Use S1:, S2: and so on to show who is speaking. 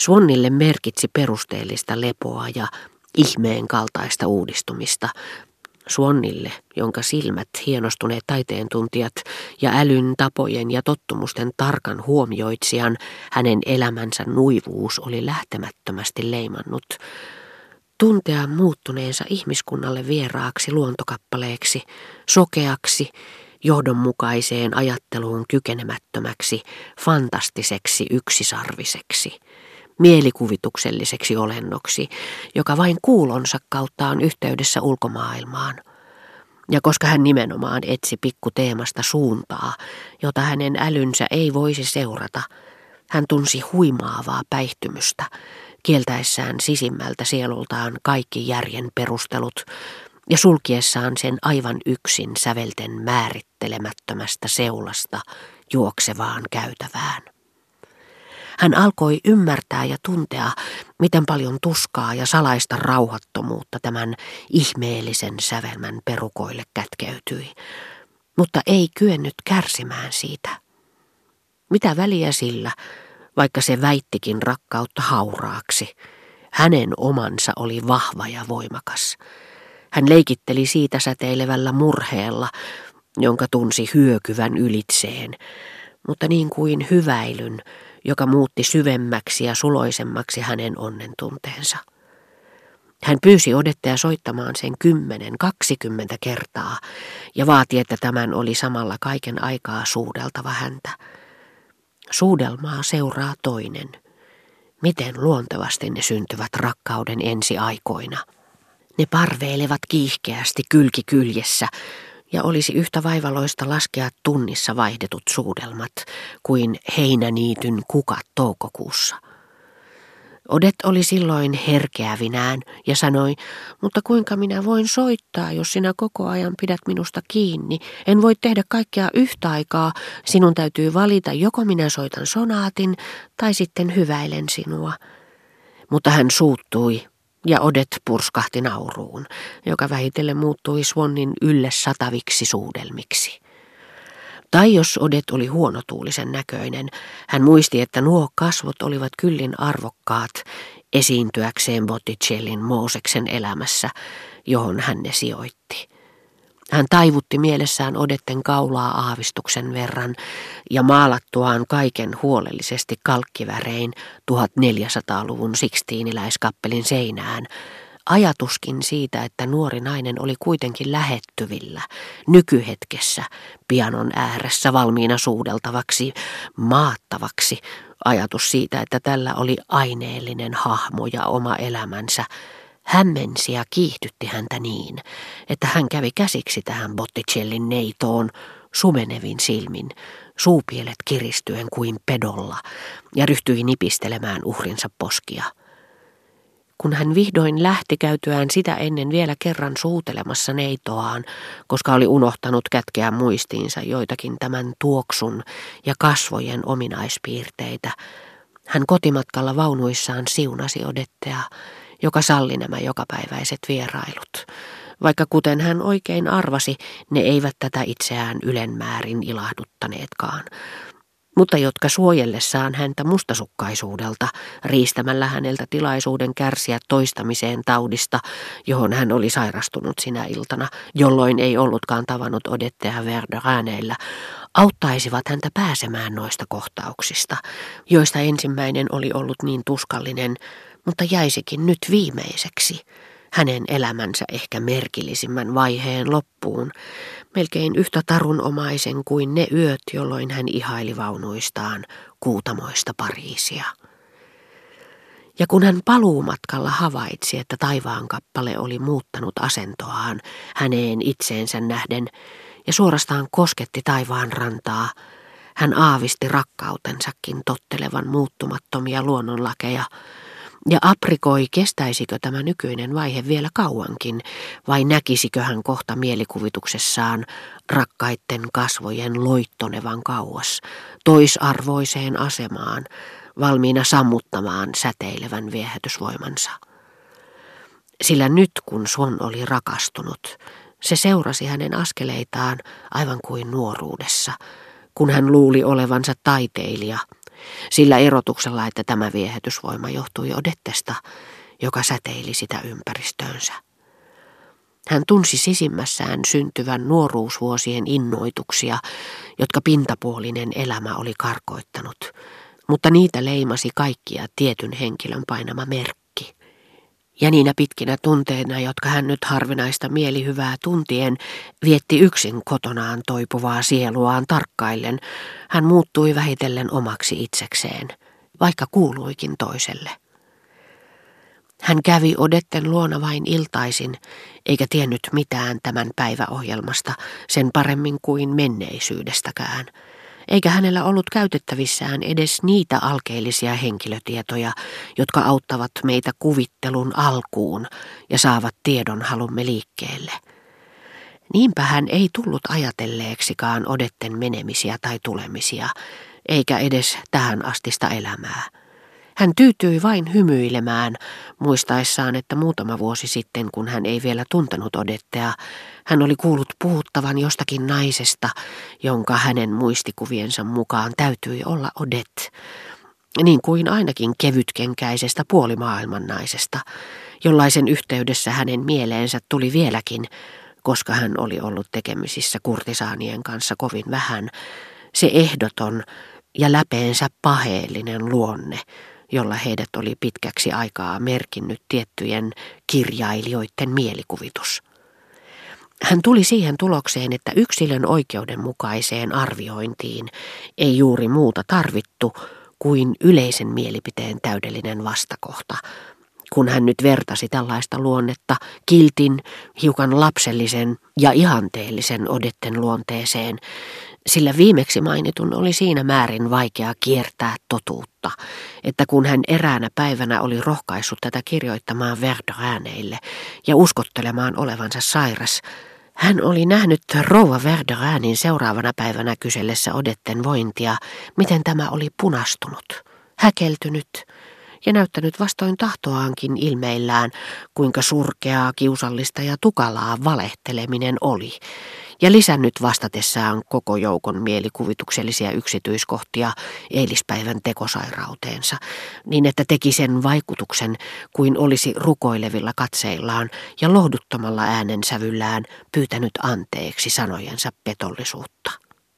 S1: Swannille merkitsi perusteellista lepoa ja ihmeen kaltaista uudistumista. Swannille, jonka silmät, hienostuneet taiteen tuntijat ja älyn tapojen ja tottumusten tarkan huomioitsijan, hänen elämänsä nuivuus oli lähtemättömästi leimannut. Tuntea muuttuneensa ihmiskunnalle vieraaksi luontokappaleeksi, sokeaksi, johdonmukaiseen ajatteluun kykenemättömäksi, fantastiseksi yksisarviseksi mielikuvitukselliseksi olennoksi, joka vain kuulonsa kautta on yhteydessä ulkomaailmaan. Ja koska hän nimenomaan etsi pikkuteemasta suuntaa, jota hänen älynsä ei voisi seurata, hän tunsi huimaavaa päihtymystä, kieltäessään sisimmältä sielultaan kaikki järjen perustelut ja sulkiessaan sen aivan yksin sävelten määrittelemättömästä seulasta juoksevaan käytävään. Hän alkoi ymmärtää ja tuntea, miten paljon tuskaa ja salaista rauhattomuutta tämän ihmeellisen sävelmän perukoille kätkeytyi, mutta ei kyennyt kärsimään siitä. Mitä väliä sillä, vaikka se väittikin rakkautta hauraaksi. Hänen omansa oli vahva ja voimakas. Hän leikitteli siitä säteilevällä murheella, jonka tunsi hyökyvän ylitseen, mutta niin kuin hyväilyn, joka muutti syvemmäksi ja suloisemmaksi hänen onnen tunteensa. Hän pyysi odettaja soittamaan sen kymmenen, kaksikymmentä kertaa ja vaati, että tämän oli samalla kaiken aikaa suudeltava häntä. Suudelmaa seuraa toinen. Miten luontevasti ne syntyvät rakkauden ensi aikoina. Ne parveilevat kiihkeästi kylki kyljessä, ja olisi yhtä vaivaloista laskea tunnissa vaihdetut suudelmat kuin heinäniityn kukat toukokuussa. Odet oli silloin herkeävinään ja sanoi, mutta kuinka minä voin soittaa, jos sinä koko ajan pidät minusta kiinni. En voi tehdä kaikkea yhtä aikaa. Sinun täytyy valita, joko minä soitan sonaatin tai sitten hyväilen sinua. Mutta hän suuttui ja Odet purskahti nauruun, joka vähitellen muuttui Swannin ylle sataviksi suudelmiksi. Tai jos Odet oli huonotuulisen näköinen, hän muisti, että nuo kasvot olivat kyllin arvokkaat esiintyäkseen Botticellin Mooseksen elämässä, johon hän ne sijoitti. Hän taivutti mielessään odetten kaulaa aavistuksen verran ja maalattuaan kaiken huolellisesti kalkkivärein 1400-luvun sikstiiniläiskappelin seinään, ajatuskin siitä, että nuori nainen oli kuitenkin lähettyvillä, nykyhetkessä, pianon ääressä valmiina suudeltavaksi, maattavaksi, ajatus siitä, että tällä oli aineellinen hahmo ja oma elämänsä, hämmensi ja kiihdytti häntä niin, että hän kävi käsiksi tähän Botticellin neitoon sumenevin silmin, suupielet kiristyen kuin pedolla, ja ryhtyi nipistelemään uhrinsa poskia. Kun hän vihdoin lähti käytyään sitä ennen vielä kerran suutelemassa neitoaan, koska oli unohtanut kätkeä muistiinsa joitakin tämän tuoksun ja kasvojen ominaispiirteitä, hän kotimatkalla vaunuissaan siunasi odettea, joka salli nämä jokapäiväiset vierailut. Vaikka kuten hän oikein arvasi, ne eivät tätä itseään ylenmäärin ilahduttaneetkaan, mutta jotka suojellessaan häntä mustasukkaisuudelta, riistämällä häneltä tilaisuuden kärsiä toistamiseen taudista, johon hän oli sairastunut sinä iltana, jolloin ei ollutkaan tavannut odettea Verderääneillä, auttaisivat häntä pääsemään noista kohtauksista, joista ensimmäinen oli ollut niin tuskallinen, mutta jäisikin nyt viimeiseksi, hänen elämänsä ehkä merkillisimmän vaiheen loppuun, melkein yhtä tarunomaisen kuin ne yöt, jolloin hän ihaili vaunuistaan kuutamoista Pariisia. Ja kun hän paluumatkalla havaitsi, että taivaan kappale oli muuttanut asentoaan häneen itseensä nähden ja suorastaan kosketti taivaan rantaa, hän aavisti rakkautensakin tottelevan muuttumattomia luonnonlakeja, ja aprikoi, kestäisikö tämä nykyinen vaihe vielä kauankin, vai näkisikö hän kohta mielikuvituksessaan rakkaitten kasvojen loittonevan kauas, toisarvoiseen asemaan, valmiina sammuttamaan säteilevän viehätysvoimansa. Sillä nyt kun Swan oli rakastunut, se seurasi hänen askeleitaan aivan kuin nuoruudessa, kun hän luuli olevansa taiteilija – Sillä erotuksella, että tämä viehätysvoima johtui Odettesta, joka säteili sitä ympäristöönsä. Hän tunsi sisimmässään syntyvän nuoruusvuosien innoituksia, jotka pintapuolinen elämä oli karkoittanut, mutta niitä leimasi kaikkia tietyn henkilön painama merkki. Ja niinä pitkinä tunteina, jotka hän nyt harvinaista mielihyvää tuntien vietti yksin kotonaan toipuvaa sieluaan tarkkaillen, hän muuttui vähitellen omaksi itsekseen, vaikka kuuluikin toiselle. Hän kävi Odetten luona vain iltaisin, eikä tiennyt mitään tämän päiväohjelmasta sen paremmin kuin menneisyydestäkään. Eikä hänellä ollut käytettävissään edes niitä alkeellisia henkilötietoja, jotka auttavat meitä kuvittelun alkuun ja saavat tiedon halumme liikkeelle. Niinpä hän ei tullut ajatelleeksikaan Odetten menemisiä tai tulemisia, eikä edes tähän astista elämää. Hän tyytyi vain hymyilemään, muistaessaan, että muutama vuosi sitten, kun hän ei vielä tuntenut Odettea, hän oli kuullut puhuttavan jostakin naisesta, jonka hänen muistikuviensa mukaan täytyi olla Odet, niin kuin ainakin kevytkenkäisestä puolimaailman naisesta, jollaisen yhteydessä hänen mieleensä tuli vieläkin, koska hän oli ollut tekemisissä kurtisaanien kanssa kovin vähän, se ehdoton ja läpeensä paheellinen luonne, jolla heidät oli pitkäksi aikaa merkinnyt tiettyjen kirjailijoiden mielikuvitus. Hän tuli siihen tulokseen, että yksilön oikeudenmukaiseen arviointiin ei juuri muuta tarvittu kuin yleisen mielipiteen täydellinen vastakohta, kun hän nyt vertasi tällaista luonnetta kiltin, hiukan lapsellisen ja ihanteellisen odetten luonteeseen, sillä viimeksi mainitun oli siinä määrin vaikea kiertää totuutta, että kun hän eräänä päivänä oli rohkaissut tätä kirjoittamaan Verderäneille ja uskottelemaan olevansa sairas, hän oli nähnyt rouva Verderänin seuraavana päivänä kysellessä Odetten vointia, miten tämä oli punastunut, häkeltynyt ja näyttänyt vastoin tahtoaankin ilmeillään, kuinka surkeaa, kiusallista ja tukalaa valehteleminen oli, ja lisännyt vastatessaan koko joukon mielikuvituksellisia yksityiskohtia eilispäivän tekosairauteensa, niin että teki sen vaikutuksen kuin olisi rukoilevilla katseillaan ja lohduttomalla äänensävyllään pyytänyt anteeksi sanojensa petollisuutta.